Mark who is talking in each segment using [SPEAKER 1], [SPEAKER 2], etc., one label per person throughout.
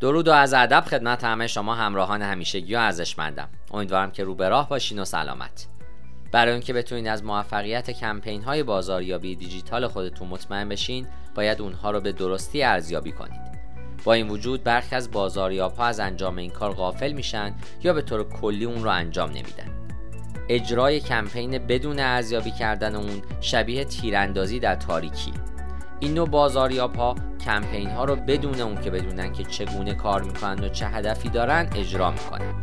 [SPEAKER 1] درود و از ادب خدمت همه شما همراهان همیشگی و ارزشمندم. امیدوارم که رو به راه باشین و سلامت. برای اینکه بتونید از موفقیت کمپین های بازاریابی دیجیتال خودتون مطمئن بشین باید اونها رو به درستی ارزیابی کنید. با این وجود برخی از بازاریاب ها از انجام این کار غافل میشن یا به طور کلی اون رو انجام نمیدن. اجرای کمپین بدون ارزیابی کردن اون شبیه تیراندازی در تاریکی. این نوع بازاریاب ها کمپین ها رو بدون اون که بدونن که چگونه کار می‌کنن و چه هدفی دارن اجرا می‌کنن.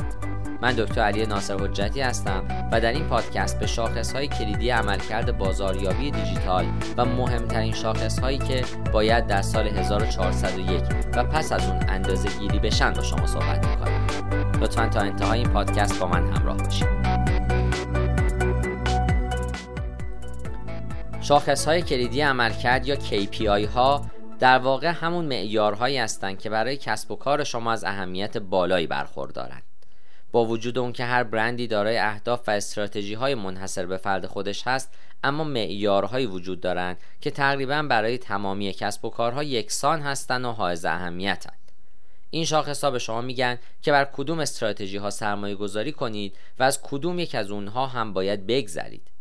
[SPEAKER 1] من دکتر علی ناصر حجتی هستم و در این پادکست به شاخص های کلیدی عملکرد بازاریابی دیجیتال و مهمترین شاخص هایی که باید در سال 1401 و پس از اون اندازه گیری بشن با شما صحبت می‌کنم. لطفا تا انتهای این پادکست با من همراه باشید. شاخص های کلیدی عملکرد یا KPI ها در واقع همون معیارهایی هستند که برای کسب و کار شما از اهمیت بالایی برخوردارند. با وجود اون که هر برندی دارای اهداف و استراتژی های منحصر به فرد خودش هست اما معیارهایی وجود دارند که تقریبا برای تمامی کسب و کارها یکسان هستند و حائز اهمیتند این شاخص ها به شما میگن که بر کدوم استراتژی ها سرمایه گذاری کنید و از کدوم یک از اونها هم باید بگذرید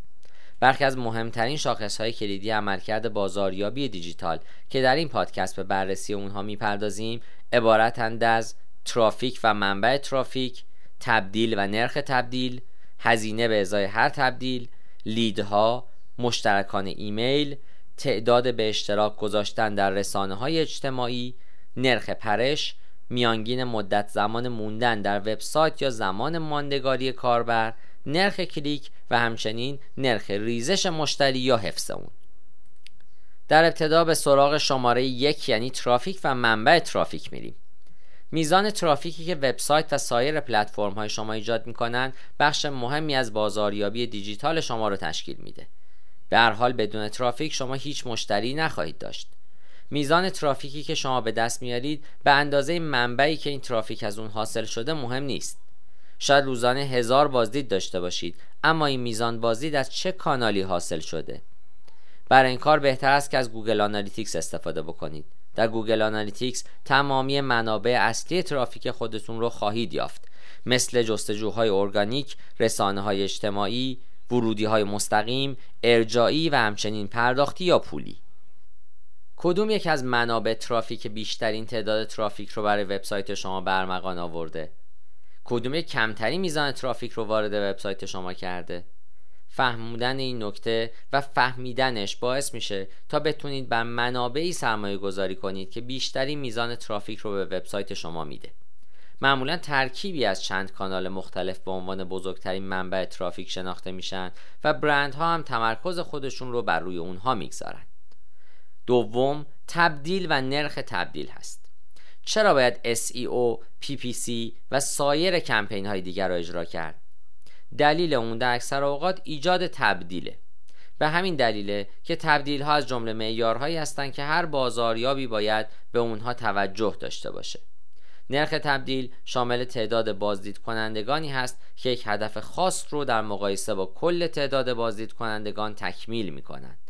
[SPEAKER 1] برخی از مهمترین شاخص های کلیدی عملکرد بازاریابی دیجیتال که در این پادکست به بررسی اونها می‌پردازیم عبارتند از ترافیک و منبع ترافیک تبدیل و نرخ تبدیل هزینه به ازای هر تبدیل لیدها مشترکان ایمیل تعداد به اشتراک گذاشتن در رسانه های اجتماعی نرخ پرش میانگین مدت زمان موندن در وبسایت یا زمان ماندگاری کاربر نرخ کلیک و همچنین نرخ ریزش مشتری یا حفظ اون. در ابتدا به سراغ شماره یک یعنی ترافیک و منبع ترافیک میریم. میزان ترافیکی که وبسایت و سایر پلتفرم های شما ایجاد می‌کنن بخش مهمی از بازاریابی دیجیتال شما رو تشکیل میده. به هر حال بدون ترافیک شما هیچ مشتری نخواهید داشت. میزان ترافیکی که شما به دست میارید به اندازه منبعی که این ترافیک از اون حاصل شده مهم نیست. شاید روزانه هزار بازدید داشته باشید اما این میزان بازدید از چه کانالی حاصل شده برای این کار بهتر است که از Google Analytics استفاده بکنید در Google Analytics تمامی منابع اصلی ترافیک خودتون رو خواهید یافت مثل جستجوهای ارگانیک، رسانه های اجتماعی، ورودی های مستقیم، ارجاعی و همچنین پرداختی یا پولی. کدوم یک از منابع ترافیک بیشترین تعداد ترافیک رو برای وبسایت شما به ارمغان آورده؟ کدوم کمتری میزان ترافیک رو وارد وبسایت شما کرده؟ فهمودن این نکته و فهمیدنش باعث میشه تا بتونید بر منابعی سرمایه گذاری کنید که بیشتری میزان ترافیک رو به وبسایت شما میده. معمولا ترکیبی از چند کانال مختلف به عنوان بزرگترین منبع ترافیک شناخته میشن و برندها هم تمرکز خودشون رو بر روی اونها می‌گذارن. دوم تبدیل و نرخ تبدیل هست. چرا باید SEO، PPC و سایر کمپین های دیگر را اجرا کرد؟ دلیل اون در اکثر اوقات ایجاد تبدیله به همین دلیله که تبدیل ها از جمله معیارهایی هستند که هر بازاریابی باید به اونها توجه داشته باشه نرخ تبدیل شامل تعداد بازدید کنندگانی هست که یک هدف خاص رو در مقایسه با کل تعداد بازدید کنندگان تکمیل می کنند.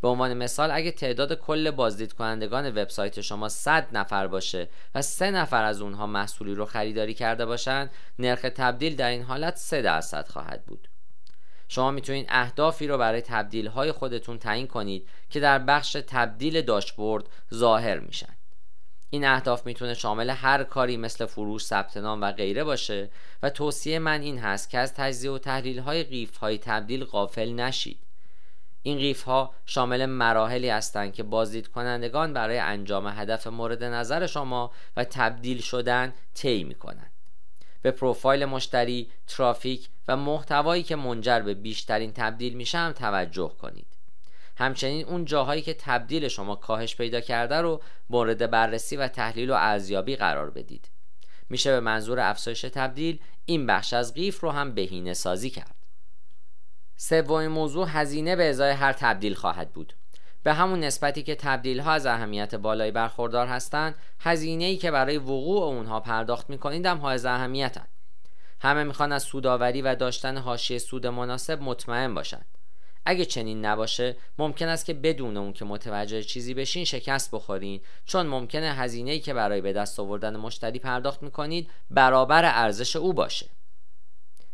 [SPEAKER 1] به عنوان مثال اگه تعداد کل بازدید کنندگان وبسایت شما 100 نفر باشه و سه نفر از اونها محصولی رو خریداری کرده باشن نرخ تبدیل در این حالت 3 درصد خواهد بود. شما می‌تونید اهدافی رو برای تبدیل های خودتون تعیین کنید که در بخش تبدیل داشبورد ظاهر میشن. این اهداف می‌تونه شامل هر کاری مثل فروش، ثبت نام و غیره باشه و توصیه من این هست که از تجزیه و تحلیل های قیف های تبدیل غافل نشید. این قیف ها شامل مراحلی هستند که بازدید کنندگان برای انجام هدف مورد نظر شما و تبدیل شدن طی می کنند. به پروفایل مشتری، ترافیک و محتوایی که منجر به بیشترین تبدیل میشه هم توجه کنید. همچنین اون جاهایی که تبدیل شما کاهش پیدا کرده رو مورد بررسی و تحلیل و ارزیابی قرار بدید. میشه به منظور افزایش تبدیل این بخش از قیف رو هم بهینه سازی کرد. سومین موضوع هزینه به ازای هر تبدیل خواهد بود. به همون نسبتی که تبدیل ها از اهمیت بالایی برخوردار هستند هزینه ای که برای وقوع اونها پرداخت می‌کنید هم های اهمیتند همه می‌خوان از سوداوری و داشتن حاشیه سود مناسب مطمئن باشند اگه چنین نباشه ممکن است که بدون اون که متوجه چیزی بشین شکست بخورین چون ممکنه هزینه‌ای که برای به دست آوردن مشتری پرداخت می‌کنید برابر ارزش او باشه.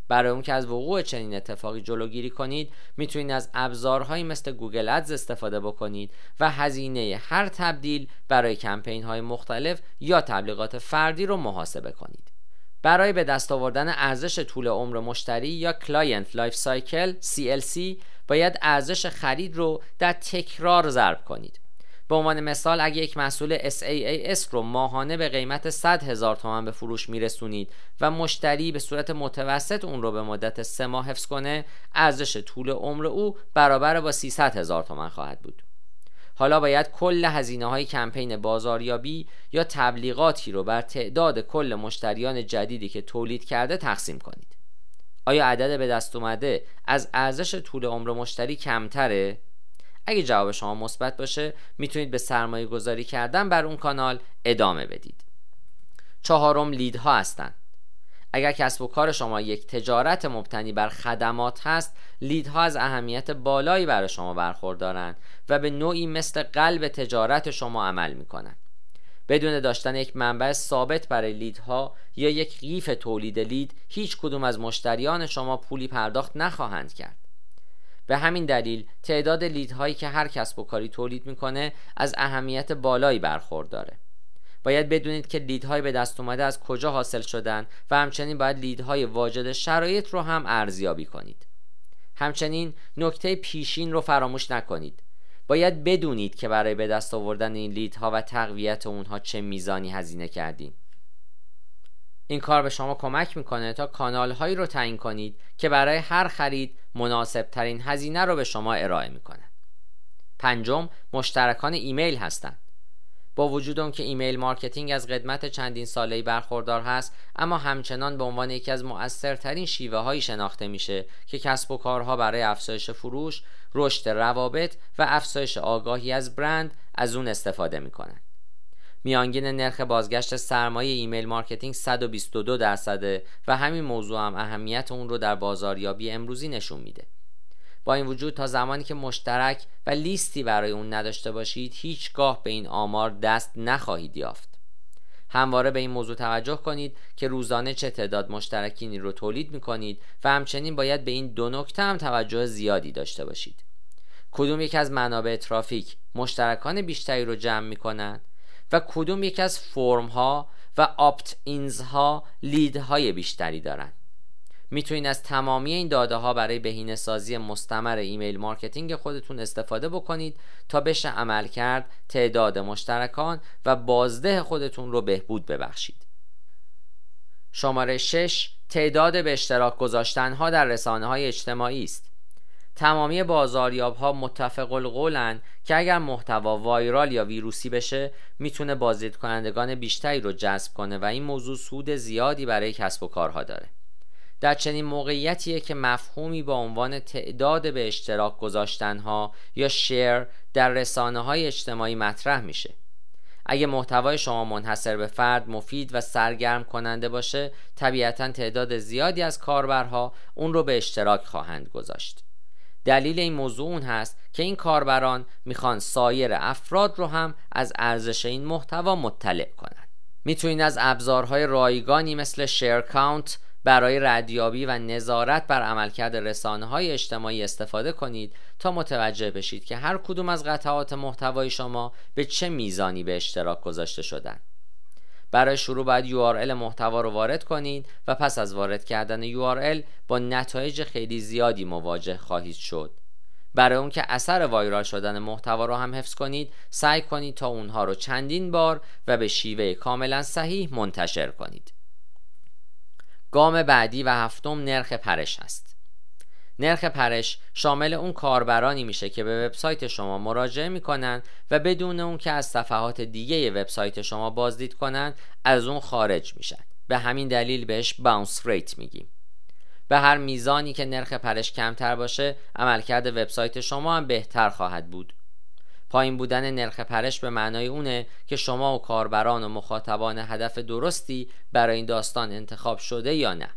[SPEAKER 1] برای اون که از وقوع چنین اتفاقی جلوگیری کنید می‌تونید از ابزارهایی مثل Google Ads استفاده بکنید و هزینه هر تبدیل برای کمپین های مختلف یا تبلیغات فردی رو محاسبه کنید. برای به دست آوردن ارزش طول عمر مشتری یا client life cycle CLC باید ارزش خرید رو در تکرار ضرب کنید. به عنوان مثال اگه یک محصول SaaS رو ماهانه به قیمت 100 هزار تومن به فروش میرسونید و مشتری به صورت متوسط اون رو به مدت سه ماه حفظ کنه ارزش طول عمر او برابر با 300 هزار تومن خواهد بود. حالا باید کل هزینه های کمپین بازاریابی یا تبلیغاتی رو بر تعداد کل مشتریان جدیدی که تولید کرده تقسیم کنید. آیا عدد به دست اومده از ارزش طول عمر مشتری کمتره؟ اگه جواب شما مثبت باشه می‌تونید به سرمایه گذاری کردن بر اون کانال ادامه بدید. چهارم لیدها هستند اگر کسب و کار شما یک تجارت مبتنی بر خدمات هست لیدها از اهمیت بالایی برای شما برخوردارند و به نوعی مثل قلب تجارت شما عمل می‌کنند بدون داشتن یک منبع ثابت برای لیدها یا یک قیف تولید لید هیچ کدوم از مشتریان شما پولی پرداخت نخواهند کرد. به همین دلیل تعداد لیدهایی که هر کسب و کاری تولید می‌کنه از اهمیت بالایی برخورداره باید بدونید که لیدهای به دست اومده از کجا حاصل شدن و همچنین باید لیدهای واجد شرایط رو هم ارزیابی کنید. همچنین نکته پیشین رو فراموش نکنید. باید بدونید که برای به دست آوردن این لیدها و تقویت اونها چه میزانی هزینه کردین. این کار به شما کمک می‌کنه تا کانال هایی رو تعیین کنید که برای هر خرید مناسب ترین هزینه رو به شما ارائه می‌کنه پنجم مشترکان ایمیل هستند با وجود اون که ایمیل marketing از قدمت چندین ساله‌ای برخوردار هست اما همچنان به عنوان یکی از مؤثرترین شیوه هایی شناخته میشه که کسب و کارها برای افزایش فروش، رشد روابط و افزایش آگاهی از برند از اون استفاده می‌کنن. میانگین نرخ بازگشت سرمایه ایمیل marketing 122 درصده و همین موضوع هم اهمیت اون رو در بازاریابی امروزی نشون میده. با این وجود تا زمانی که مشترک و لیستی برای اون نداشته باشید هیچگاه به این آمار دست نخواهید یافت. همواره به این موضوع توجه کنید که روزانه چه تعداد مشترکینی رو تولید می کنید و همچنین باید به این دو نکته هم توجه زیادی داشته باشید. کدوم یک از منابع ترافیک مشترکان بیشتری رو جمع می کنند و کدوم یک از فرم ها و آپت اینز ها لید های بیشتری دارند. می‌تونید از تمامی این داده ها برای بهینه سازی مستمر ایمیل marketing خودتون استفاده بکنید تا بشه عملکرد تعداد مشترکان و بازده خودتون رو بهبود ببخشید. شماره 6 تعداد به اشتراک گذاشتن ها در رسانه های اجتماعی است. تمامی بازاریاب ها متفق‌القولن که اگر محتوا viral یا ویروسی بشه می‌تونه بازدید کنندگان بیشتری رو جذب کنه و این موضوع سود زیادی برای کسب و کارها داره. در چنین موقعیتیه که مفهومی با عنوان تعداد به اشتراک گذاشتنها یا شیر در رسانه های اجتماعی مطرح میشه. اگه محتوای شما منحصر به فرد مفید و سرگرم کننده باشه طبیعتا تعداد زیادی از کاربرها اون رو به اشتراک خواهند گذاشت. دلیل این موضوع اون هست که این کاربران می‌خوان سایر افراد رو هم از ارزش این محتوا مطلع کنند می‌تونید از ابزارهای رایگانی مثل شیر کاونت برای ردیابی و نظارت بر عملکرد رسانه های اجتماعی استفاده کنید تا متوجه بشید که هر کدوم از قطعات محتوای شما به چه میزانی به اشتراک گذاشته شدن. برای شروع باید URL محتوا رو وارد کنید و پس از وارد کردن URL با نتایج خیلی زیادی مواجه خواهید شد. برای اون که اثر وایرال شدن محتوا رو هم حفظ کنید سعی کنید تا اونها رو چندین بار و به شیوه کاملا صحیح منتشر کنید. گام بعدی و هفتم نرخ پرش است نرخ پرش شامل اون کاربرانی میشه که به وبسایت شما مراجعه می‌کنن و بدون اون که از صفحات دیگه وبسایت شما بازدید کنن از اون خارج میشن. به همین دلیل بهش باونس ریت میگیم. به هر میزانی که نرخ پرش کمتر باشه عملکرد وبسایت شما هم بهتر خواهد بود. پایین بودن نرخ پرش به معنای اونه که شما و کاربران و مخاطبان هدف درستی برای این داستان انتخاب شده یا نه.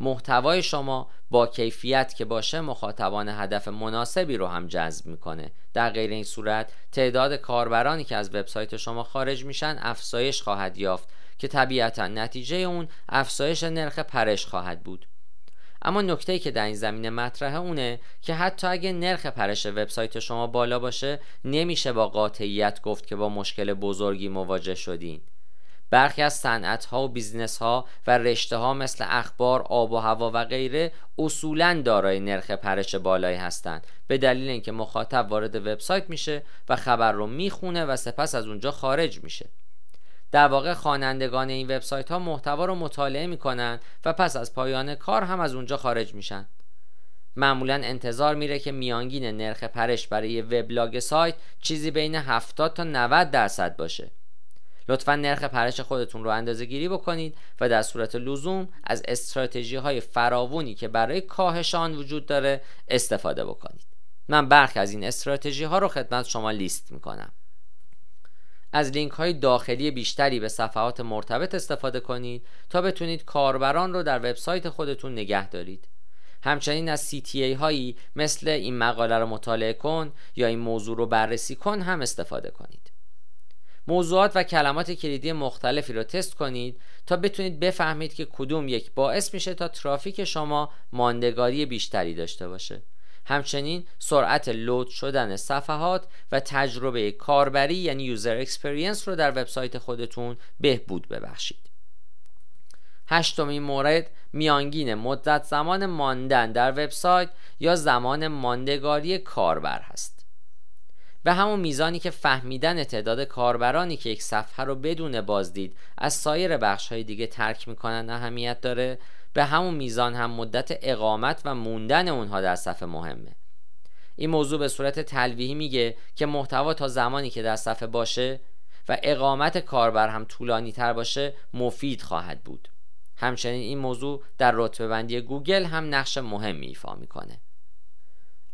[SPEAKER 1] محتوای شما با کیفیت که باشه مخاطبان هدف مناسبی رو هم جذب می‌کنه. در غیر این صورت تعداد کاربرانی که از وبسایت شما خارج میشن افزایش خواهد یافت که طبیعتا نتیجه اون افزایش نرخ پرش خواهد بود. اما نکته که در این زمینه مطرحه اونه که حتی اگه نرخ پرش وبسایت شما بالا باشه نمیشه با قاطعیت گفت که با مشکل بزرگی مواجه شدین. برخی از صنعت ها و business ها و رشته ها مثل اخبار، آب و هوا و غیره اصولا دارای نرخ پرش بالایی هستند. به دلیل اینکه مخاطب وارد وبسایت میشه و خبر رو می‌خونه و سپس از اونجا خارج میشه. در واقع خوانندگان این وبسایت ها محتوا رو مطالعه می‌کنن و پس از پایان کار هم از اونجا خارج میشن. معمولا انتظار میره که میانگین نرخ پرش برای وبلاگ سایت چیزی بین 70 تا 90 درصد باشه. لطفا نرخ پرش خودتون رو اندازه گیری بکنید و در صورت لزوم از استراتژی های فراوونی که برای کاهشان وجود داره استفاده بکنید. من برخی از این استراتژی ها رو خدمت شما لیست می‌کنم. از لینک های داخلی بیشتری به صفحات مرتبط استفاده کنید تا بتونید کاربران رو در وبسایت خودتون نگه دارید. همچنین از CTA هایی مثل این مقاله رو مطالعه کن یا این موضوع رو بررسی کن هم استفاده کنید. موضوعات و کلمات کلیدی مختلفی رو تست کنید تا بتونید بفهمید که کدوم یک باعث میشه تا ترافیک شما ماندگاری بیشتری داشته باشه. همچنین سرعت load شدن صفحات و تجربه کاربری یعنی user experience رو در وبسایت خودتون بهبود ببخشید. هشتمین مورد میانگین مدت زمان ماندن در وبسایت یا زمان ماندگاری کاربر هست. به همون میزانی که فهمیدن تعداد کاربرانی که یک صفحه رو بدون بازدید از سایر بخش های دیگه ترک می‌کنن اهمیت داره به همون میزان هم مدت اقامت و موندن اونها در صفحه مهمه. این موضوع به صورت تلویحی میگه که محتوا تا زمانی که در صفحه باشه و اقامت کاربر هم طولانی تر باشه مفید خواهد بود. همچنین این موضوع در رتبه بندی گوگل هم نقش مهمی ایفا می‌کنه.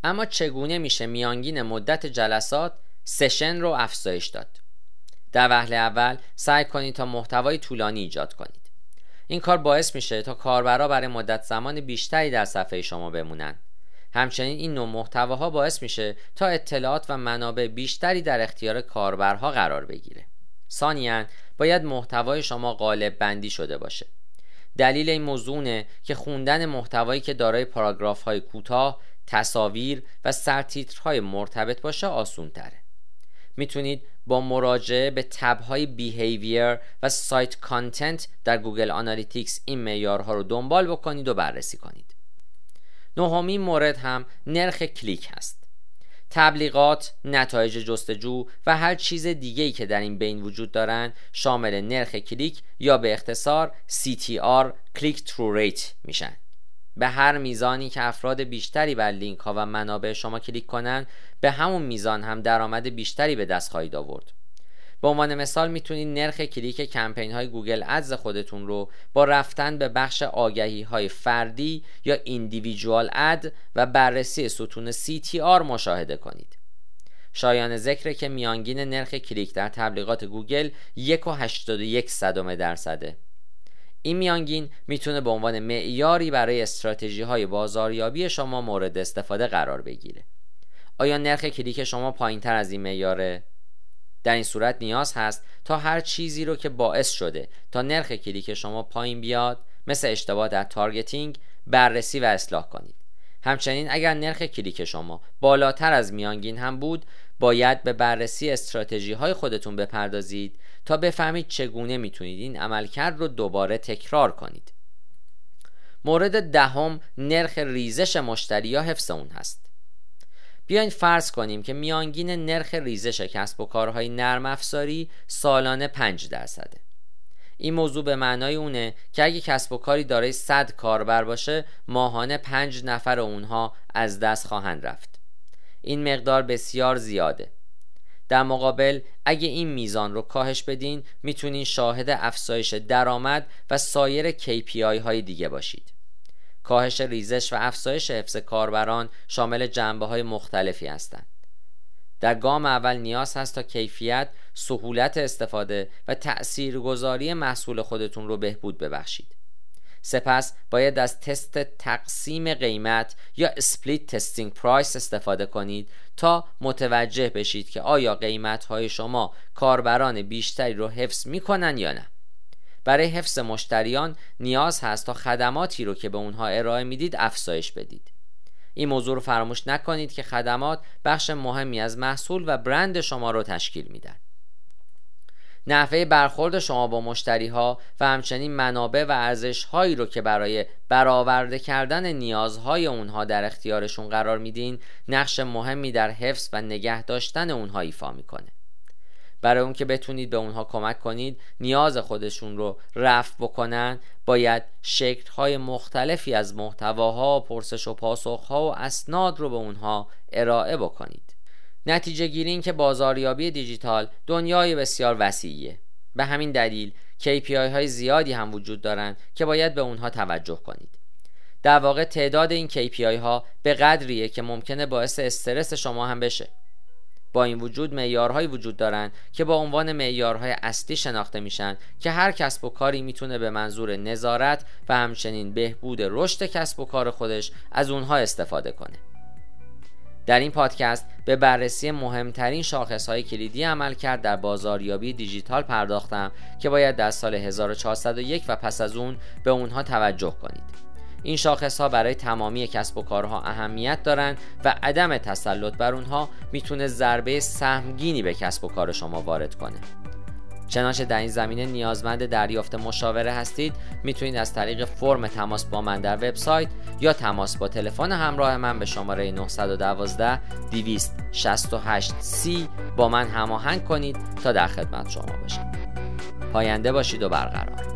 [SPEAKER 1] اما چگونه میشه میانگین مدت جلسات سشن رو افزایش داد؟ در وهله اول سعی کنید تا محتوای طولانی ایجاد کنید. این کار باعث میشه تا کاربرا برای مدت زمان بیشتری در صفحه شما بمونن. همچنین این نوع محتواها باعث میشه تا اطلاعات و منابع بیشتری در اختیار کاربرها قرار بگیره. ثانیا باید محتوای شما غالب بندی شده باشه. دلیل این موضوع که خوندن محتوایی که دارای پاراگراف های کوتاه تصاویر و سرتیترهای مرتبط باشه آسون تره می‌تونید با مراجعه به tab های behavior و site content در Google Analytics این معیارها رو دنبال بکنید و بررسی کنید. نهمین مورد هم نرخ کلیک هست. تبلیغات، نتایج جستجو و هر چیز دیگه ای که در این بین وجود دارند شامل نرخ کلیک یا به اختصار CTR Click Through Rate میشن. به هر میزانی که افراد بیشتری بر لینک ها و منابع شما کلیک کنند به همون میزان هم درآمد بیشتری به دست خواهید آورد. به عنوان مثال می‌تونید نرخ کلیک کمپین های Google Ads خودتون رو با رفتن به بخش آگهی های فردی یا individual ad و بررسی ستون CTR مشاهده کنید. شایان ذکره که میانگین نرخ کلیک در تبلیغات گوگل 1.81 صدم درصده. این میانگین می‌تونه به عنوان معیاری برای استراتژی های بازاریابی شما مورد استفاده قرار بگیره. آیا نرخ کلیک شما پایین تر از این معیاره در این صورت نیاز هست تا هر چیزی رو که باعث شده تا نرخ کلیک شما پایین بیاد مثل اشتباه در targeting بررسی و اصلاح کنید. همچنین اگر نرخ کلیک شما بالاتر از میانگین هم بود باید به بررسی استراتژی های خودتون بپردازید تا بفهمید چگونه می‌تونید این عملکرد رو دوباره تکرار کنید. مورد دهم نرخ ریزش مشتری یا حفظ اون هست. بیاین فرض کنیم که میانگین نرخ ریزش کسب و کارهای نرم افزاری سالانه 5 درصده. این موضوع به معنای اونه که اگه کسب و کاری دارای 100 کاربر باشه ماهانه 5 نفر اونها از دست خواهند رفت. این مقدار بسیار زیاده. در مقابل اگه این میزان رو کاهش بدین می‌تونین شاهد افزایش درآمد و سایر KPI های دیگه باشید. کاهش ریزش و افزایش حفظ کاربران شامل جنبه های مختلفی هستند. در گام اول نیاز هست تا کیفیت، سهولت استفاده و تأثیرگذاری محصول خودتون رو بهبود ببخشید. سپس باید از تست تقسیم قیمت یا split testing price استفاده کنید تا متوجه بشید که آیا قیمت های شما کاربران بیشتری رو حفظ می‌کنن یا نه. برای حفظ مشتریان نیاز هست تا خدماتی رو که به اونها ارائه می‌دید افزایش بدید. این موضوع رو فراموش نکنید که خدمات بخش مهمی از محصول و برند شما رو تشکیل میدن. نحوه برخورد شما با مشتری ها و همچنین منابع و ارزش هایی رو که برای برآورده کردن نیازهای اونها در اختیارشون قرار میدین نقش مهمی در حفظ و نگه داشتن اونها ایفا می‌کنه. برای اون که بتونید به اونها کمک کنید نیاز خودشون رو رفع بکنن باید شکلهای مختلفی از محتواها پرسش و پاسخها و اسناد رو به اونها ارائه بکنید. نتیجه گیری این که بازاریابی دیجیتال دنیای بسیار وسیعیه. به همین دلیل KPI های زیادی هم وجود دارند که باید به اونها توجه کنید. در واقع تعداد این KPI ها به قدریه که ممکنه باعث استرس شما هم بشه. با این وجود معیارهایی وجود دارند که با عنوان معیارهای اصلی شناخته میشن که هر کسب و کاری می‌تونه به منظور نظارت و همچنین بهبود رشد کسب و کار خودش از اونها استفاده کنه. در این پادکست به بررسی مهمترین های کلیدی عمل کرد در بازاریابی دیجیتال پرداختم که باید در سال 1401 و پس از اون به اونها توجه کنید. این شاخص ها برای تمامی کسب و کارها اهمیت دارند و عدم تسلط بر اونها می‌تونه ضربه سهمگینی به کسب و کار شما وارد کنه. چنانچه در این زمینه نیازمند دریافت مشاوره هستید می‌تونید از طریق فرم تماس با من در وبسایت یا تماس با تلفن همراه من به شماره 912 268 c با من هماهنگ کنید تا در خدمت شما باشم. پاینده باشید و برقرار.